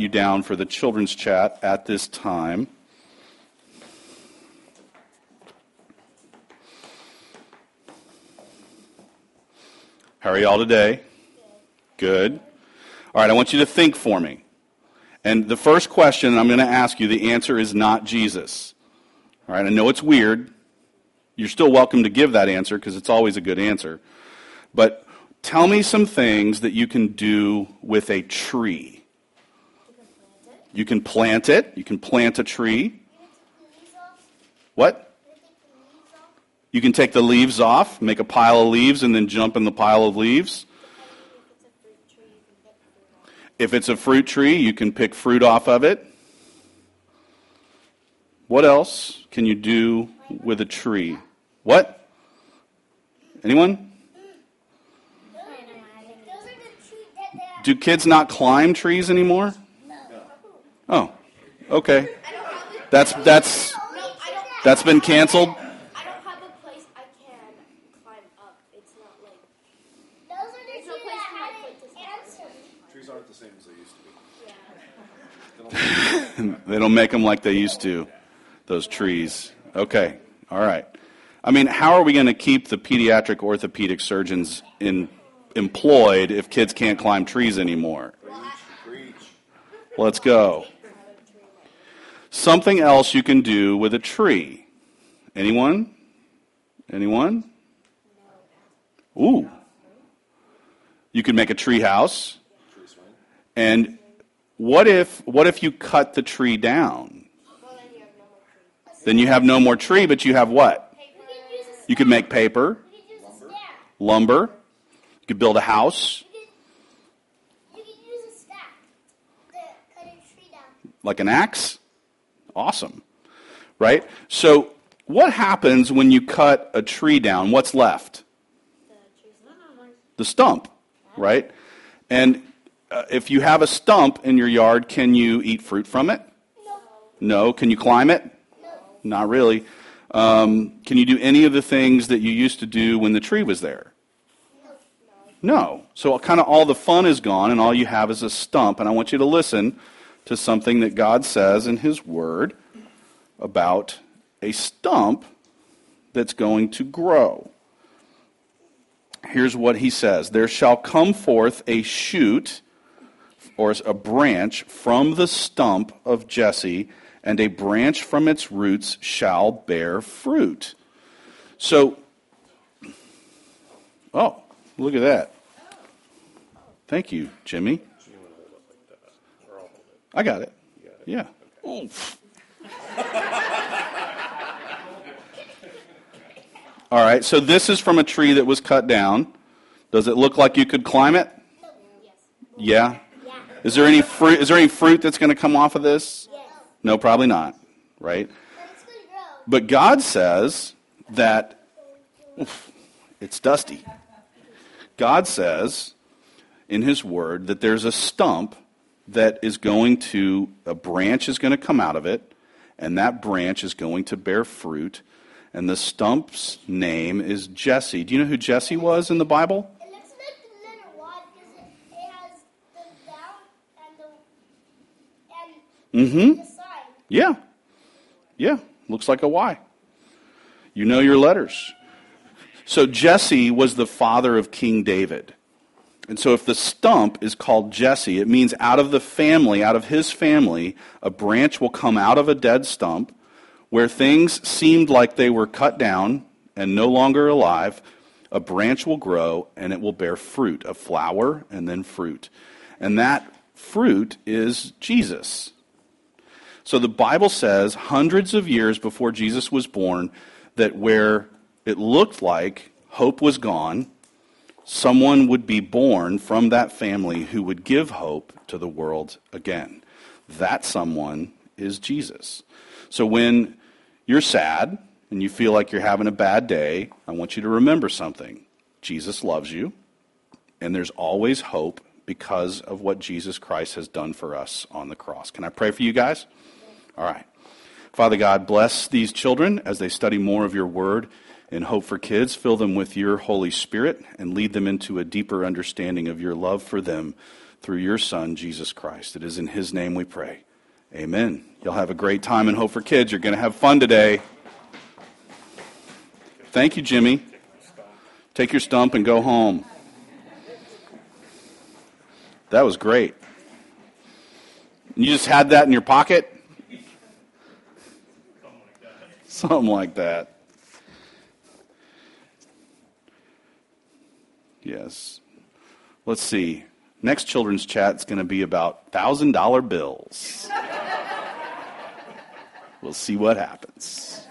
you down for the children's chat at this time. How are y'all today? Good. All right, I want you to think for me. And the first question I'm going to ask you, the answer is not Jesus. All right, I know it's weird. You're still welcome to give that answer because it's always a good answer. But tell me some things that you can do with a tree. You can plant it. You can plant a tree. What? You can take the leaves off, make a pile of leaves, and then jump in the pile of leaves. If it's a fruit tree, you can pick fruit off of it. What else can you do with a tree? What? Anyone? Do kids not climb trees anymore? Oh, okay. That's that's that's been canceled. Trees aren't the same as they used to be. They don't make them like they used to, those trees. Okay, all right. I mean, how are we going to keep the pediatric orthopedic surgeons in, employed if kids can't climb trees anymore? Let's go. Something else you can do with a tree. Anyone? Anyone? Ooh. You can make a tree house. And what if what if you cut the tree down? Then you have no more tree, but you have what? You could make paper, lumber. You could build a house. Like an axe? Awesome. Right? So, what happens when you cut a tree down? What's left? The stump, right? And uh, if you have a stump in your yard, can you eat fruit from it? No. No. Can you climb it? No. Not really. Um, can you do any of the things that you used to do when the tree was there? No. No. So kind of all the fun is gone, and all you have is a stump. And I want you to listen to something that God says in His Word about a stump that's going to grow. Here's what He says There shall come forth a shoot or a branch from the stump of Jesse, and a branch from its roots shall bear fruit. So, oh, look at that. Thank you, Jimmy. I got it. Yeah. Oof. All right, so this is from a tree that was cut down. Does it look like you could climb it? Yeah. Is there any fruit? Is there any fruit that's going to come off of this? Yes. No, probably not. Right. But God says that oof, it's dusty. God says in His Word that there's a stump that is going to a branch is going to come out of it, and that branch is going to bear fruit. And the stump's name is Jesse. Do you know who Jesse was in the Bible? It looks like the letter Y because it, it has the down and the, and mm-hmm. The side. Yeah. Yeah. Looks like a Y. You know your letters. So Jesse was the father of King David. And so if the stump is called Jesse, it means out of the family, out of his family, a branch will come out of a dead stump where things seemed like they were cut down and no longer alive. A branch will grow and it will bear fruit, a flower and then fruit. And that fruit is Jesus. So the Bible says, hundreds of years before Jesus was born, that where it looked like hope was gone, someone would be born from that family who would give hope to the world again. That someone is Jesus. So when you're sad and you feel like you're having a bad day, I want you to remember something. Jesus loves you, and there's always hope because of what Jesus Christ has done for us on the cross. Can I pray for you guys? All right. Father God, bless these children as they study more of your word and Hope for Kids. Fill them with your Holy Spirit and lead them into a deeper understanding of your love for them through your Son, Jesus Christ. It is in his name we pray. Amen. You'll have a great time in Hope for Kids. You're going to have fun today. Thank you, Jimmy. Take your stump and go home. That was great. You just had that in your pocket? Something like that. Yes. Let's see. Next children's chat is going to be about $1,000 bills. we'll see what happens.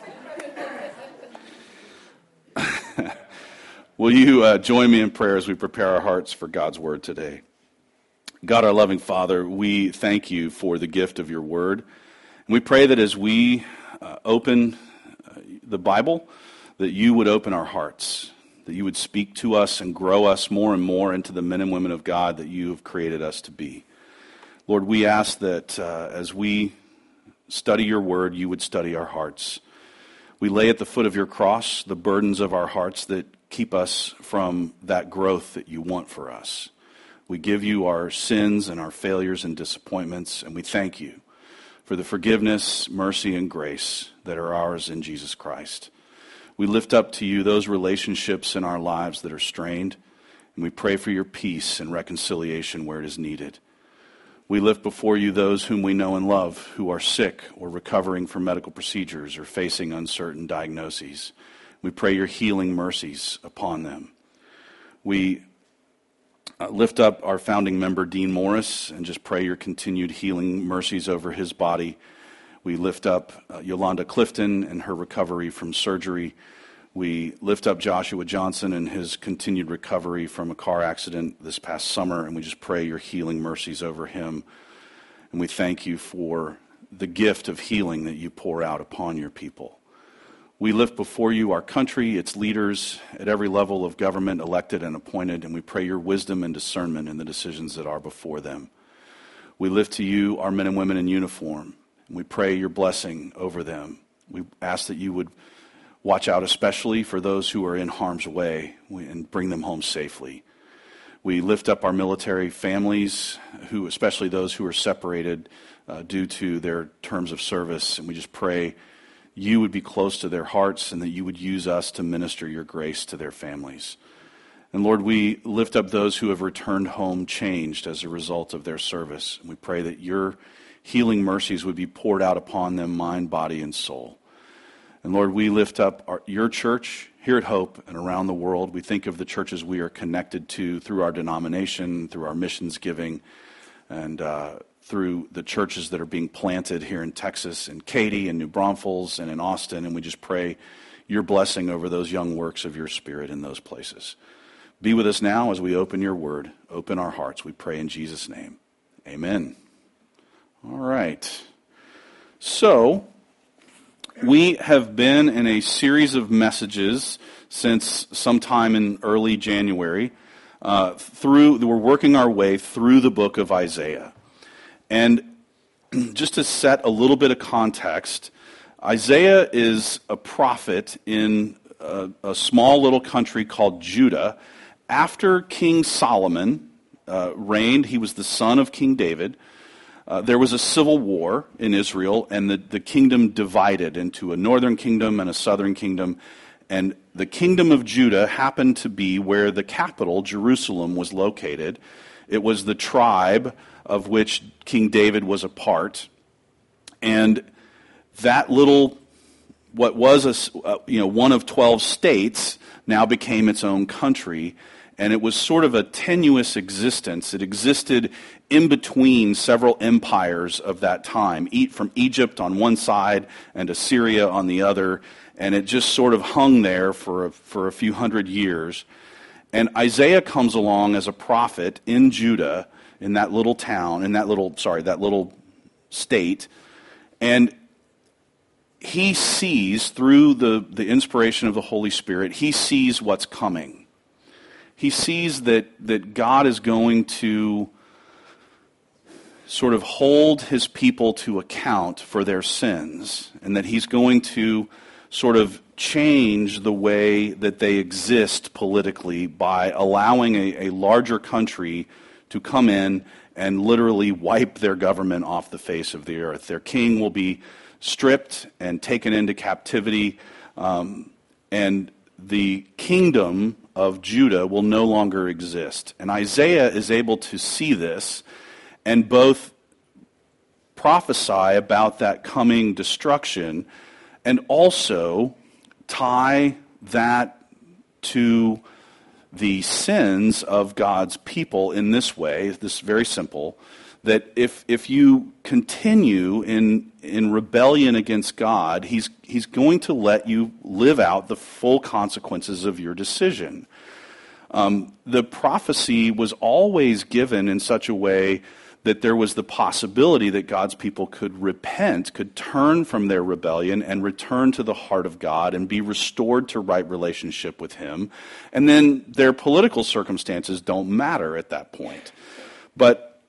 Will you uh, join me in prayer as we prepare our hearts for God's word today? God, our loving Father, we thank you for the gift of your word. And we pray that as we uh, open the Bible, that you would open our hearts, that you would speak to us and grow us more and more into the men and women of God that you have created us to be. Lord, we ask that uh, as we study your word, you would study our hearts. We lay at the foot of your cross the burdens of our hearts that keep us from that growth that you want for us. We give you our sins and our failures and disappointments, and we thank you for the forgiveness, mercy, and grace that are ours in Jesus Christ. We lift up to you those relationships in our lives that are strained, and we pray for your peace and reconciliation where it is needed. We lift before you those whom we know and love who are sick or recovering from medical procedures or facing uncertain diagnoses. We pray your healing mercies upon them. We uh, lift up our founding member, Dean Morris, and just pray your continued healing mercies over his body. We lift up uh, Yolanda Clifton and her recovery from surgery. We lift up Joshua Johnson and his continued recovery from a car accident this past summer, and we just pray your healing mercies over him. And we thank you for the gift of healing that you pour out upon your people. We lift before you our country, its leaders at every level of government, elected and appointed, and we pray your wisdom and discernment in the decisions that are before them. We lift to you our men and women in uniform, and we pray your blessing over them. We ask that you would watch out especially for those who are in harm's way and bring them home safely. We lift up our military families, who, especially those who are separated uh, due to their terms of service, and we just pray you would be close to their hearts and that you would use us to minister your grace to their families. And Lord, we lift up those who have returned home changed as a result of their service. And we pray that your healing mercies would be poured out upon them, mind, body, and soul. And Lord, we lift up our, your church here at Hope and around the world. We think of the churches we are connected to through our denomination, through our missions giving, and uh, through the churches that are being planted here in Texas, in Katy, and New Braunfels, and in Austin, and we just pray your blessing over those young works of your Spirit in those places. Be with us now as we open your word. Open our hearts, we pray in Jesus' name. Amen. All right. So, we have been in a series of messages since sometime in early January. Uh, through, we're working our way through the book of Isaiah. And just to set a little bit of context, Isaiah is a prophet in a, a small little country called Judah. After King Solomon uh, reigned, he was the son of King David. Uh, there was a civil war in Israel, and the, the kingdom divided into a northern kingdom and a southern kingdom. And the kingdom of Judah happened to be where the capital, Jerusalem, was located. It was the tribe of which King David was a part. And that little, what was a, uh, you know, one of 12 states, now became its own country. And it was sort of a tenuous existence. It existed in between several empires of that time, from Egypt on one side and Assyria on the other. And it just sort of hung there for a, for a few hundred years. And Isaiah comes along as a prophet in Judah in that little town, in that little, sorry, that little state. And he sees through the, the inspiration of the Holy Spirit, he sees what's coming. He sees that, that God is going to sort of hold his people to account for their sins, and that he's going to sort of change the way that they exist politically by allowing a, a larger country to come in and literally wipe their government off the face of the earth. Their king will be stripped and taken into captivity, um, and the kingdom of Judah will no longer exist. And Isaiah is able to see this and both prophesy about that coming destruction and also tie that to the sins of God's people in this way. This is very simple that if, if you continue in, in rebellion against God, he's, he's going to let you live out the full consequences of your decision. Um, the prophecy was always given in such a way that there was the possibility that God's people could repent, could turn from their rebellion and return to the heart of God and be restored to right relationship with Him. And then their political circumstances don't matter at that point. But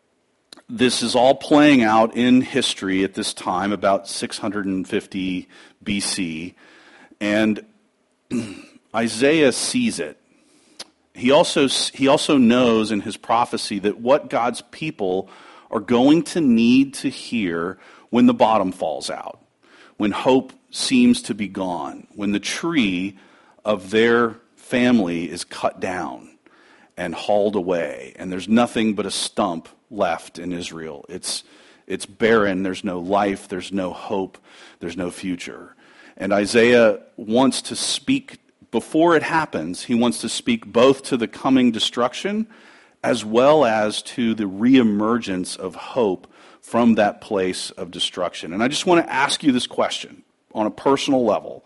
this is all playing out in history at this time, about 650 BC, and Isaiah sees it. He also, he also knows in his prophecy that what God's people are going to need to hear when the bottom falls out, when hope seems to be gone, when the tree of their family is cut down and hauled away, and there's nothing but a stump left in Israel. It's, it's barren. There's no life. There's no hope. There's no future. And Isaiah wants to speak, before it happens, he wants to speak both to the coming destruction as well as to the reemergence of hope from that place of destruction. And I just want to ask you this question on a personal level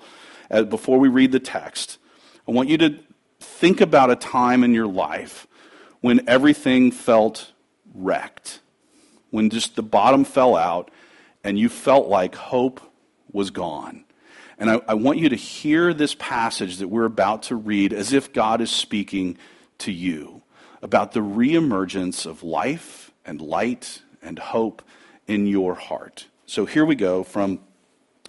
uh, before we read the text. I want you to think about a time in your life when everything felt wrecked, when just the bottom fell out and you felt like hope was gone. And I, I, want you to hear this passage that we're about to read as if God is speaking to you about the reemergence of life and light and hope in your heart. So here we go from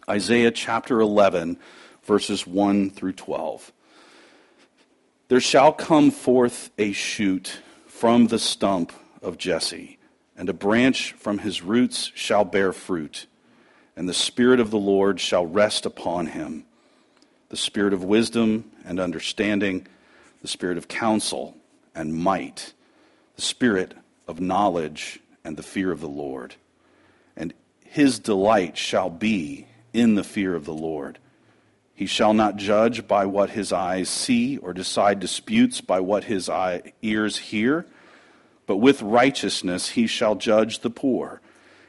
Isaiah chapter 11, verses 1 through 12. There shall come forth a shoot from the stump of Jesse, and a branch from his roots shall bear fruit, and the Spirit of the Lord shall rest upon him the Spirit of wisdom and understanding, the Spirit of counsel and might, the Spirit of knowledge and the fear of the Lord. And his delight shall be in the fear of the Lord. He shall not judge by what his eyes see, or decide disputes by what his eye, ears hear but with righteousness he shall judge the poor,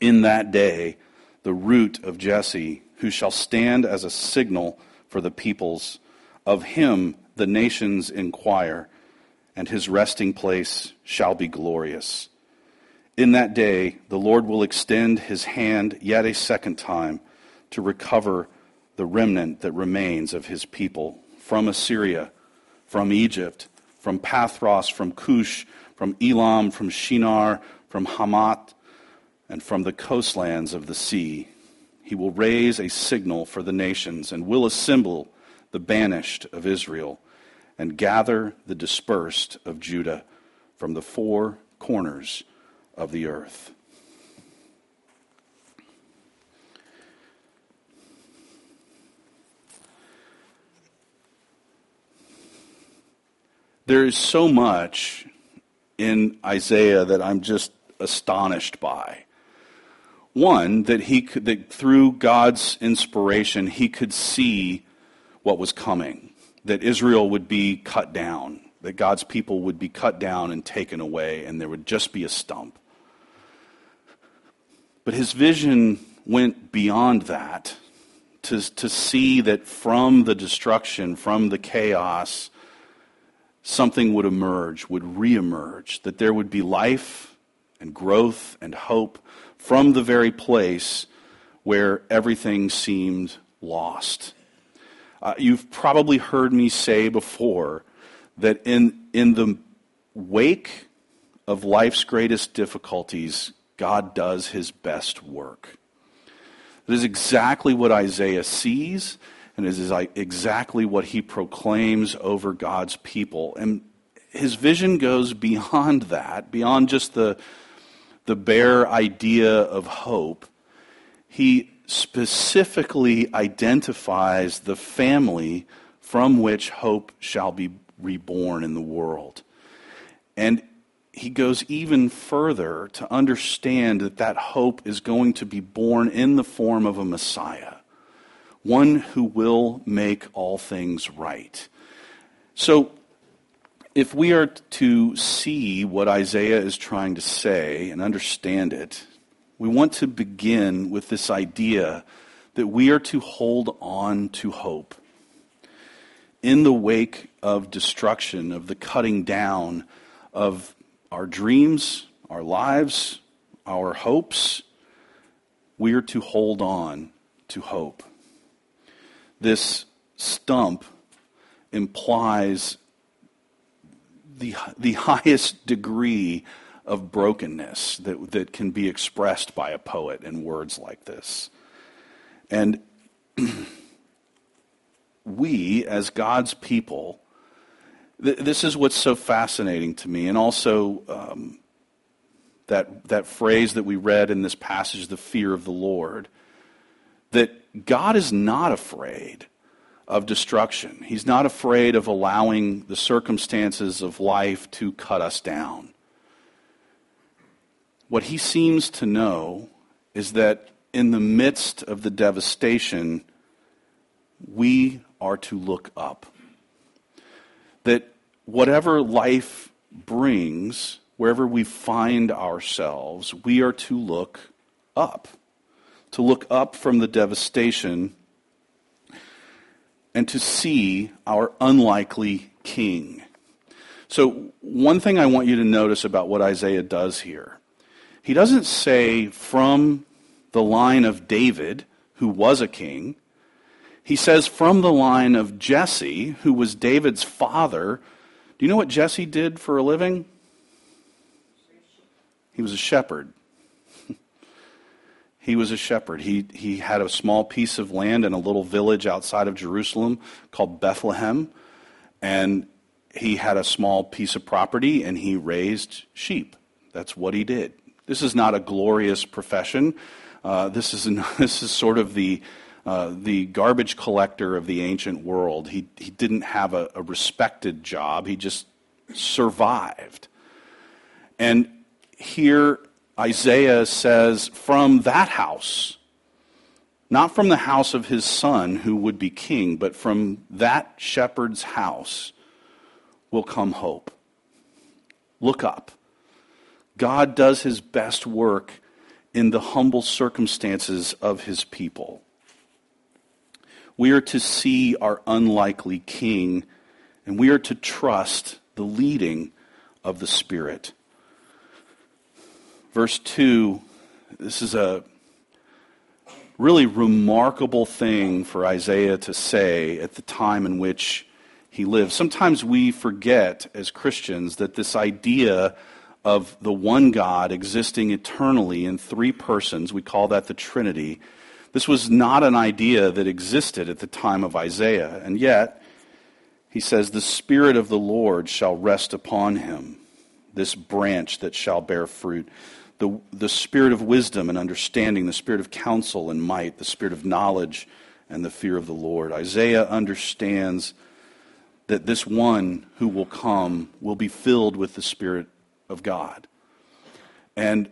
In that day, the root of Jesse, who shall stand as a signal for the peoples, of him the nations inquire, and his resting place shall be glorious. In that day, the Lord will extend his hand yet a second time to recover the remnant that remains of his people from Assyria, from Egypt, from Pathros, from Cush, from Elam, from Shinar, from Hamath, and from the coastlands of the sea. He will raise a signal for the nations and will assemble the banished of Israel and gather the dispersed of Judah from the four corners of the earth. There is so much in Isaiah that I'm just astonished by. One, that he could, that through God's inspiration, he could see what was coming, that Israel would be cut down, that God's people would be cut down and taken away, and there would just be a stump. But his vision went beyond that to, to see that from the destruction, from the chaos, something would emerge, would reemerge, that there would be life and growth and hope from the very place where everything seemed lost. Uh, you've probably heard me say before that in, in the wake of life's greatest difficulties, God does his best work. That is exactly what Isaiah sees, and is exactly what he proclaims over God's people. And his vision goes beyond that, beyond just the, the bare idea of hope. He specifically identifies the family from which hope shall be reborn in the world. And he goes even further to understand that that hope is going to be born in the form of a Messiah, one who will make all things right. So, if we are to see what Isaiah is trying to say and understand it, we want to begin with this idea that we are to hold on to hope. In the wake of destruction, of the cutting down of our dreams, our lives, our hopes, we are to hold on to hope. This stump implies the, the highest degree of brokenness that, that can be expressed by a poet in words like this. And we, as God's people, this is what's so fascinating to me, and also um, that, that phrase that we read in this passage, the fear of the Lord, that God is not afraid of destruction. He's not afraid of allowing the circumstances of life to cut us down. What he seems to know is that in the midst of the devastation, we are to look up that whatever life brings, wherever we find ourselves, we are to look up. To look up from the devastation and to see our unlikely king. So, one thing I want you to notice about what Isaiah does here he doesn't say from the line of David, who was a king, he says, from the line of Jesse, who was David's father. Do you know what Jesse did for a living? He was a shepherd. He was a shepherd. He, he had a small piece of land in a little village outside of Jerusalem called Bethlehem. And he had a small piece of property and he raised sheep. That's what he did. This is not a glorious profession. Uh, this, is, this is sort of the uh, the garbage collector of the ancient world. He, he didn't have a, a respected job, he just survived. And here Isaiah says, from that house, not from the house of his son who would be king, but from that shepherd's house will come hope. Look up. God does his best work in the humble circumstances of his people. We are to see our unlikely King, and we are to trust the leading of the Spirit. Verse 2, this is a really remarkable thing for Isaiah to say at the time in which he lived. Sometimes we forget as Christians that this idea of the one God existing eternally in three persons, we call that the Trinity, this was not an idea that existed at the time of Isaiah, and yet he says, The Spirit of the Lord shall rest upon him, this branch that shall bear fruit. The, the Spirit of wisdom and understanding, the Spirit of counsel and might, the Spirit of knowledge and the fear of the Lord. Isaiah understands that this one who will come will be filled with the Spirit of God. And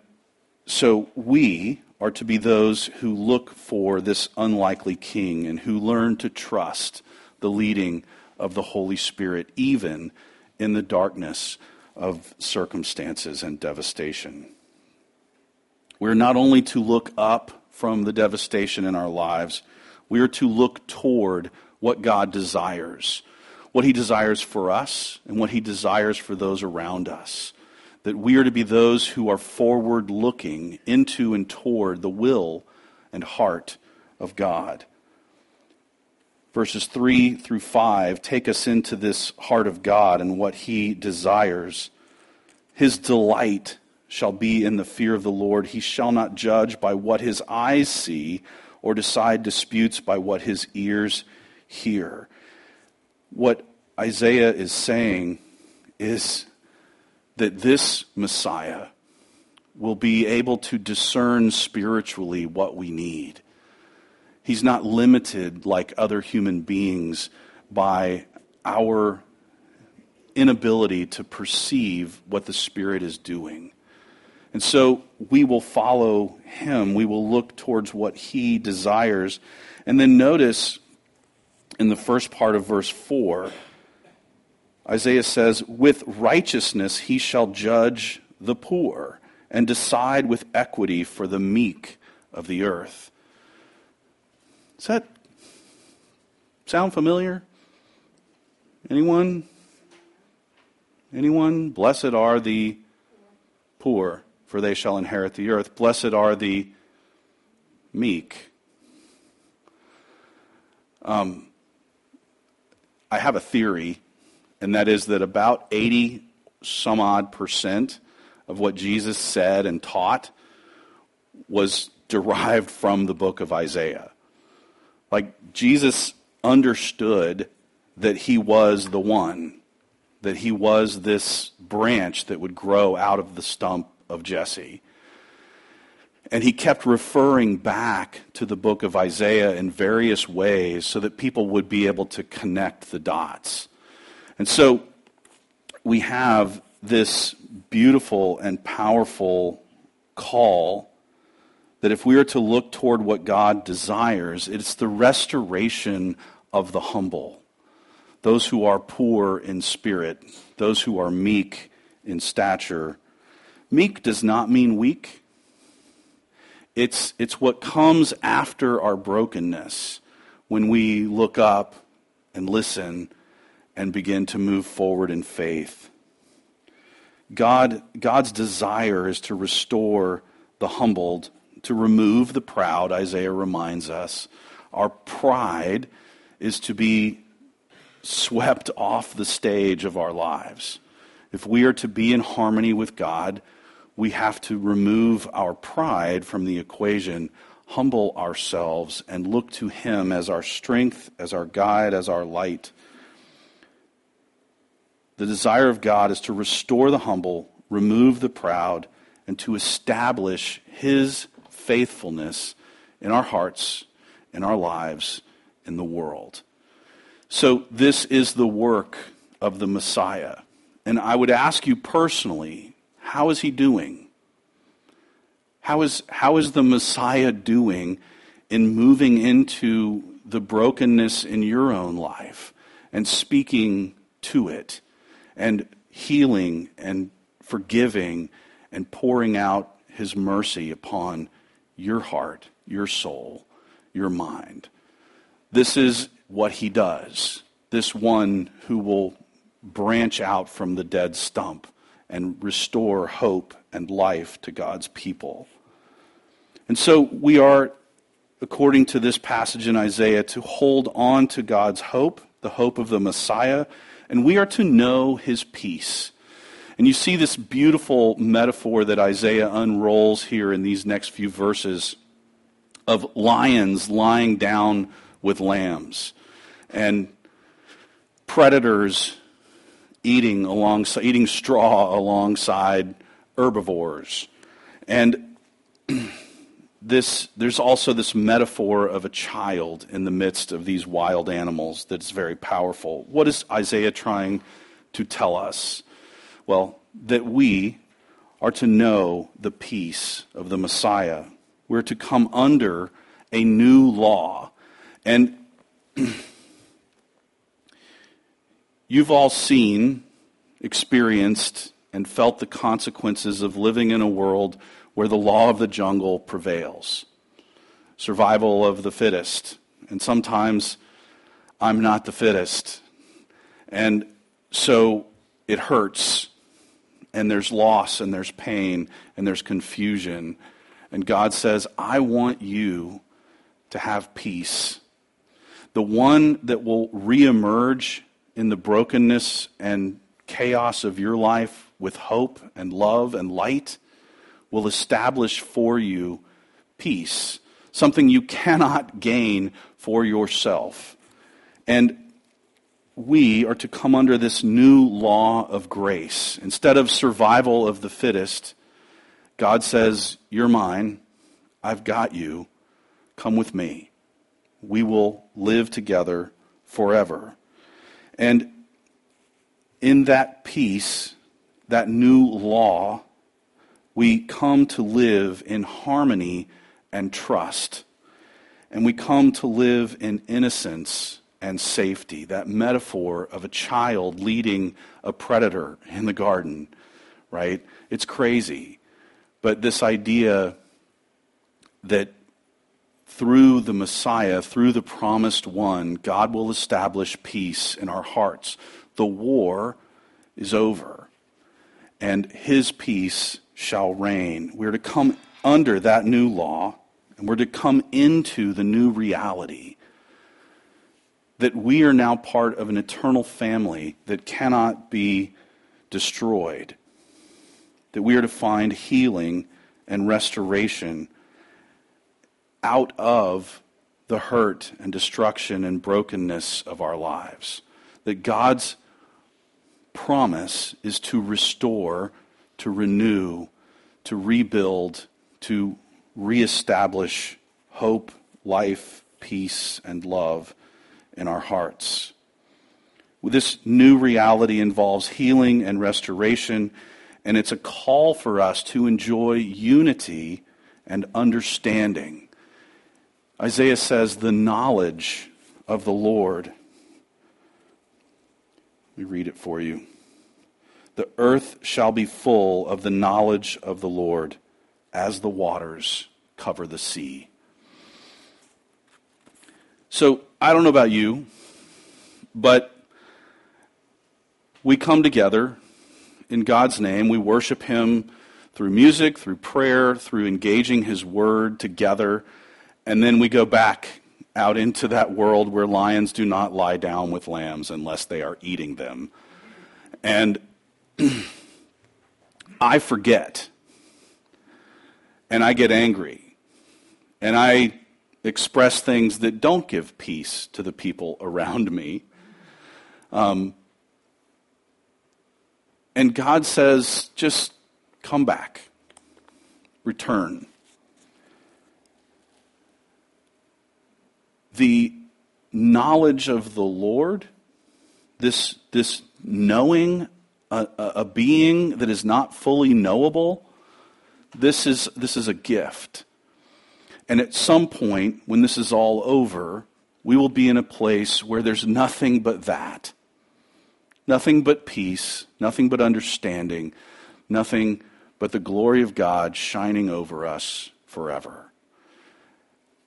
so we are to be those who look for this unlikely king and who learn to trust the leading of the Holy Spirit, even in the darkness of circumstances and devastation. We're not only to look up from the devastation in our lives, we are to look toward what God desires, what He desires for us, and what He desires for those around us. That we are to be those who are forward looking into and toward the will and heart of God. Verses 3 through 5 take us into this heart of God and what He desires. His delight shall be in the fear of the Lord. He shall not judge by what his eyes see or decide disputes by what his ears hear. What Isaiah is saying is that this Messiah will be able to discern spiritually what we need. He's not limited like other human beings by our inability to perceive what the Spirit is doing. And so we will follow him. We will look towards what he desires. And then notice in the first part of verse 4, Isaiah says, With righteousness he shall judge the poor and decide with equity for the meek of the earth. Does that sound familiar? Anyone? Anyone? Blessed are the poor for they shall inherit the earth. Blessed are the meek. Um, I have a theory, and that is that about 80 some odd percent of what Jesus said and taught was derived from the book of Isaiah. Like, Jesus understood that he was the one, that he was this branch that would grow out of the stump of Jesse. And he kept referring back to the book of Isaiah in various ways so that people would be able to connect the dots. And so we have this beautiful and powerful call that if we are to look toward what God desires, it's the restoration of the humble, those who are poor in spirit, those who are meek in stature Meek does not mean weak. It's, it's what comes after our brokenness when we look up and listen and begin to move forward in faith. God, God's desire is to restore the humbled, to remove the proud, Isaiah reminds us. Our pride is to be swept off the stage of our lives. If we are to be in harmony with God, we have to remove our pride from the equation, humble ourselves, and look to Him as our strength, as our guide, as our light. The desire of God is to restore the humble, remove the proud, and to establish His faithfulness in our hearts, in our lives, in the world. So, this is the work of the Messiah. And I would ask you personally how is he doing? How is, how is the Messiah doing in moving into the brokenness in your own life and speaking to it and healing and forgiving and pouring out his mercy upon your heart, your soul, your mind? This is what he does. This one who will branch out from the dead stump and restore hope and life to God's people. And so we are, according to this passage in Isaiah, to hold on to God's hope, the hope of the Messiah, and we are to know his peace. And you see this beautiful metaphor that Isaiah unrolls here in these next few verses of lions lying down with lambs and predators eating alongside, eating straw alongside herbivores. And this, there's also this metaphor of a child in the midst of these wild animals that's very powerful. What is Isaiah trying to tell us? Well, that we are to know the peace of the Messiah. We're to come under a new law. And you've all seen, experienced, and felt the consequences of living in a world where the law of the jungle prevails survival of the fittest. And sometimes I'm not the fittest. And so it hurts. And there's loss and there's pain and there's confusion. And God says, I want you to have peace. The one that will reemerge in the brokenness and chaos of your life with hope and love and light will establish for you peace, something you cannot gain for yourself. And we are to come under this new law of grace. Instead of survival of the fittest, God says, You're mine. I've got you. Come with me. We will live together forever. And in that peace, that new law, we come to live in harmony and trust. And we come to live in innocence and safety. That metaphor of a child leading a predator in the garden, right? It's crazy. But this idea that through the Messiah, through the promised one, God will establish peace in our hearts. The war is over, and his peace shall reign. We're to come under that new law, and we're to come into the new reality that we are now part of an eternal family that cannot be destroyed, that we are to find healing and restoration out of the hurt and destruction and brokenness of our lives. That God's promise is to restore to renew, to rebuild, to reestablish hope, life, peace, and love in our hearts. This new reality involves healing and restoration, and it's a call for us to enjoy unity and understanding. Isaiah says, the knowledge of the Lord. Let me read it for you the earth shall be full of the knowledge of the Lord as the waters cover the sea. So, I don't know about you, but we come together in God's name. We worship Him through music, through prayer, through engaging His Word together. And then we go back out into that world where lions do not lie down with lambs unless they are eating them. And I forget. And I get angry. And I express things that don't give peace to the people around me. Um, and God says, just come back, return. The knowledge of the Lord, this, this knowing a, a being that is not fully knowable, this is, this is a gift. And at some point, when this is all over, we will be in a place where there's nothing but that. Nothing but peace, nothing but understanding, nothing but the glory of God shining over us forever.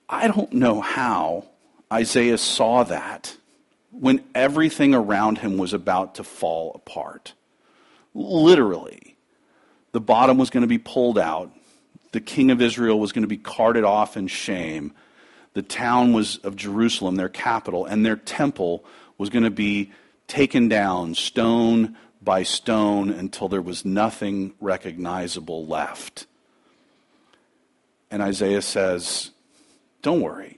I don't know how Isaiah saw that when everything around him was about to fall apart. Literally. The bottom was going to be pulled out. The king of Israel was going to be carted off in shame. The town was of Jerusalem, their capital, and their temple was going to be taken down stone by stone until there was nothing recognizable left. And Isaiah says, Don't worry.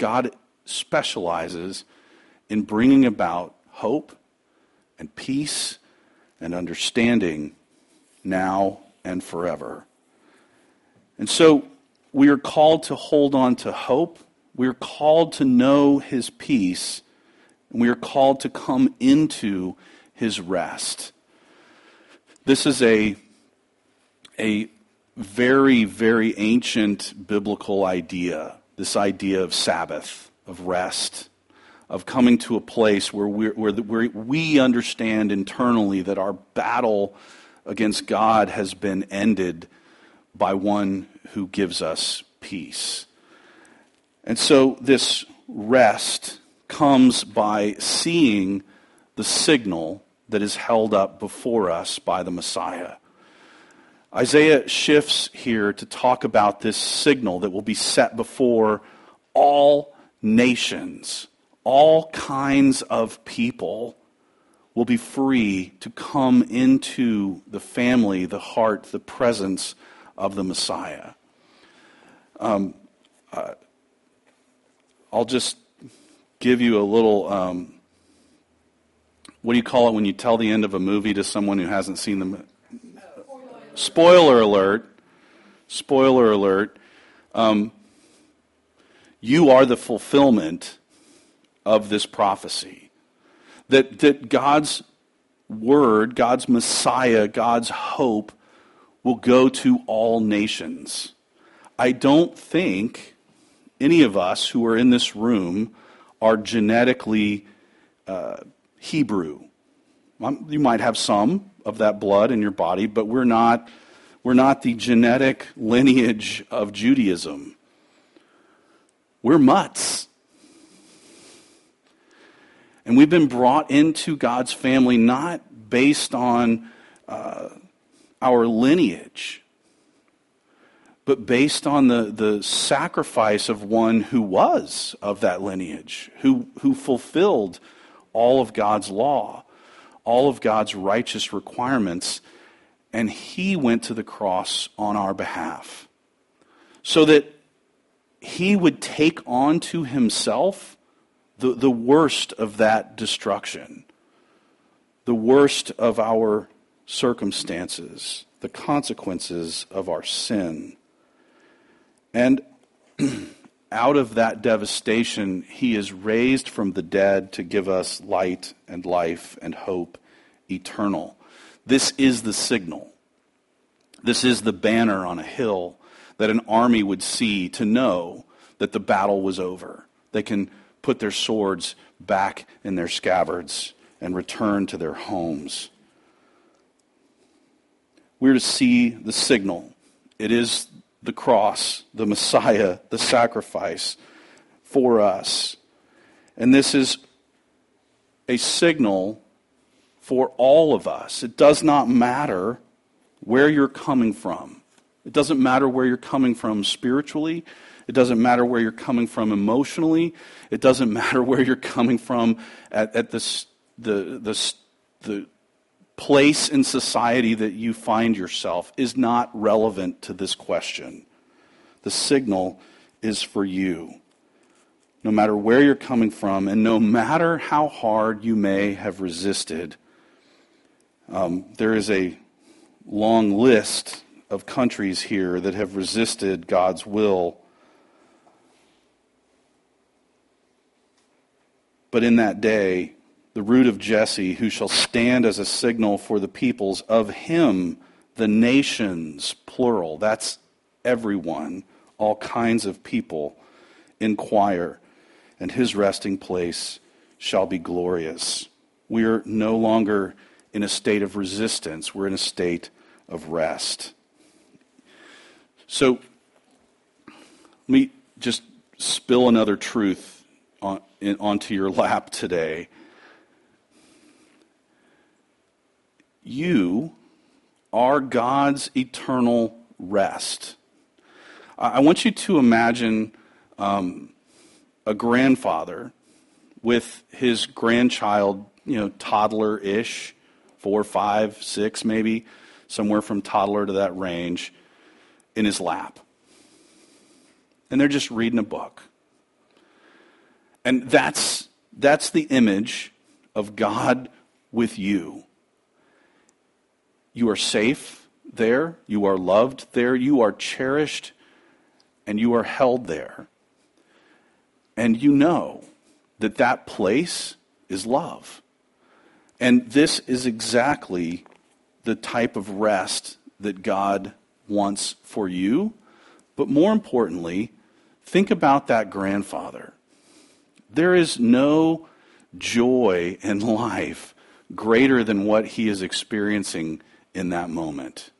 God specializes in bringing about hope and peace and understanding now and forever. And so we are called to hold on to hope. We are called to know his peace. And we are called to come into his rest. This is a a very, very ancient biblical idea this idea of Sabbath, of rest, of coming to a place where, we where, where we understand internally that our battle against God has been ended by one who gives us peace. And so this rest comes by seeing the signal that is held up before us by the Messiah. Isaiah shifts here to talk about this signal that will be set before all nations, all kinds of people will be free to come into the family, the heart, the presence of the Messiah. Um, uh, I'll just give you a little. Um, what do you call it when you tell the end of a movie to someone who hasn't seen the spoiler alert. Spoiler alert. Um, you are the fulfillment of this prophecy. That, that god's word god's messiah god's hope will go to all nations. I don't think any of us who are in this room are genetically uh, Hebrew. Um, you might have some of that blood in your body, but we're not, we're not the genetic lineage of Judaism. We're mutts. And we've been brought into God's family not based on uh, our lineage, but based on the, the sacrifice of one who was of that lineage, who, who fulfilled all of God's law, all of God's righteous requirements, and he went to the cross on our behalf so that he would take on to himself the, the worst of that destruction, the worst of our circumstances, the consequences of our sin. And out of that devastation, he is raised from the dead to give us light and life and hope eternal. This is the signal. This is the banner on a hill that an army would see to know that the battle was over. They can put their swords back in their scabbards and return to their homes. We're to see the signal. It is the cross, the Messiah, the sacrifice for us. And this is a signal for all of us. It does not matter where you're coming from. It doesn't matter where you're coming from spiritually. It doesn't matter where you're coming from emotionally. It doesn't matter where you're coming from at, at this, the, the, the place in society that you find yourself is not relevant to this question. The signal is for you. No matter where you're coming from, and no matter how hard you may have resisted, um, there is a long list of countries here that have resisted God's will. But in that day, the root of Jesse, who shall stand as a signal for the peoples. Of him, the nations, plural, that's everyone, all kinds of people, inquire, and his resting place shall be glorious. We are no longer in a state of resistance, we're in a state of rest. So, let me just spill another truth on, in, onto your lap today. You are God's eternal rest. I want you to imagine um, a grandfather with his grandchild, you know, toddler ish, four, five, six, maybe, somewhere from toddler to that range, in his lap. And they're just reading a book. And that's, that's the image of God with you. You are safe there. You are loved there. You are cherished and you are held there. And you know that that place is love. And this is exactly the type of rest that God wants for you. But more importantly, think about that grandfather. There is no joy in life greater than what he is experiencing in that moment.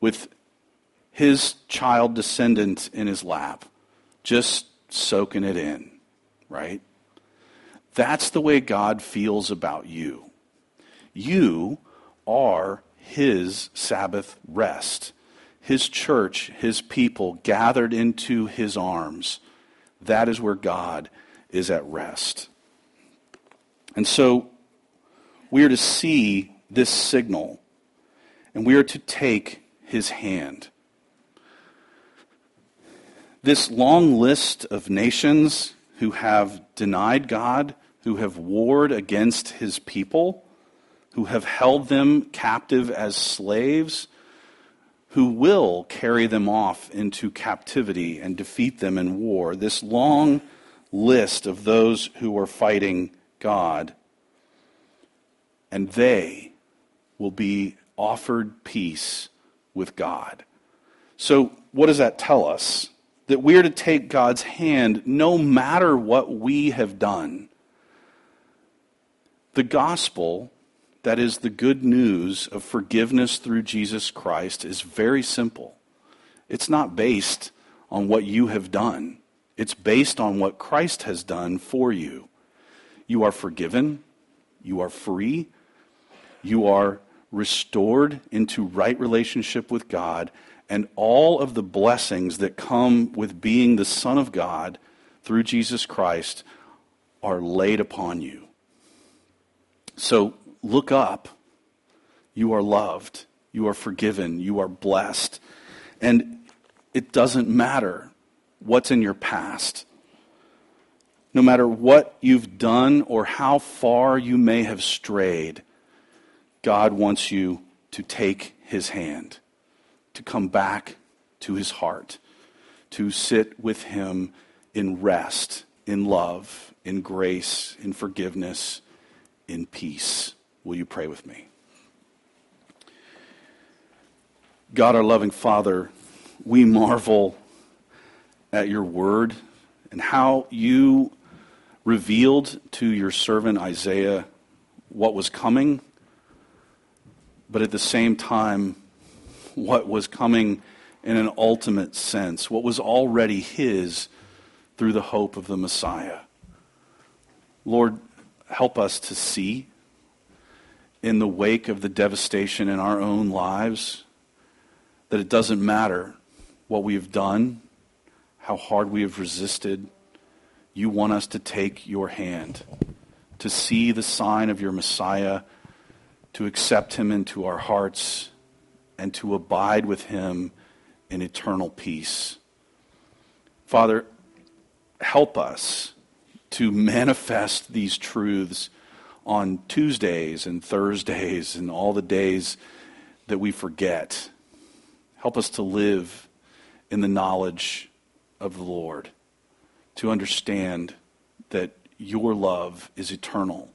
With his child descendant in his lap, just soaking it in, right? That's the way God feels about you. You are his Sabbath rest, his church, his people gathered into his arms. That is where God is at rest. And so we are to see this signal, and we are to take his hand. This long list of nations who have denied God, who have warred against his people, who have held them captive as slaves, who will carry them off into captivity and defeat them in war. This long list of those who are fighting God. And they will be offered peace with God. So, what does that tell us? That we are to take God's hand no matter what we have done. The gospel that is the good news of forgiveness through Jesus Christ is very simple. It's not based on what you have done, it's based on what Christ has done for you. You are forgiven, you are free, you are restored into right relationship with God, and all of the blessings that come with being the Son of God through Jesus Christ are laid upon you. So look up. You are loved. You are forgiven. You are blessed. And it doesn't matter what's in your past. No matter what you've done or how far you may have strayed, God wants you to take his hand, to come back to his heart, to sit with him in rest, in love, in grace, in forgiveness, in peace. Will you pray with me? God, our loving Father, we marvel at your word and how you revealed to your servant Isaiah what was coming, but at the same time, what was coming in an ultimate sense, what was already his through the hope of the Messiah. Lord, help us to see in the wake of the devastation in our own lives that it doesn't matter what we have done, how hard we have resisted. You want us to take your hand, to see the sign of your Messiah, to accept him into our hearts, and to abide with him in eternal peace. Father, help us to manifest these truths on Tuesdays and Thursdays and all the days that we forget. Help us to live in the knowledge of the Lord, to understand that your love is eternal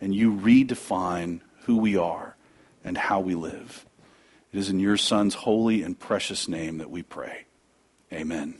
and you redefine who we are and how we live. It is in your Son's holy and precious name that we pray. Amen.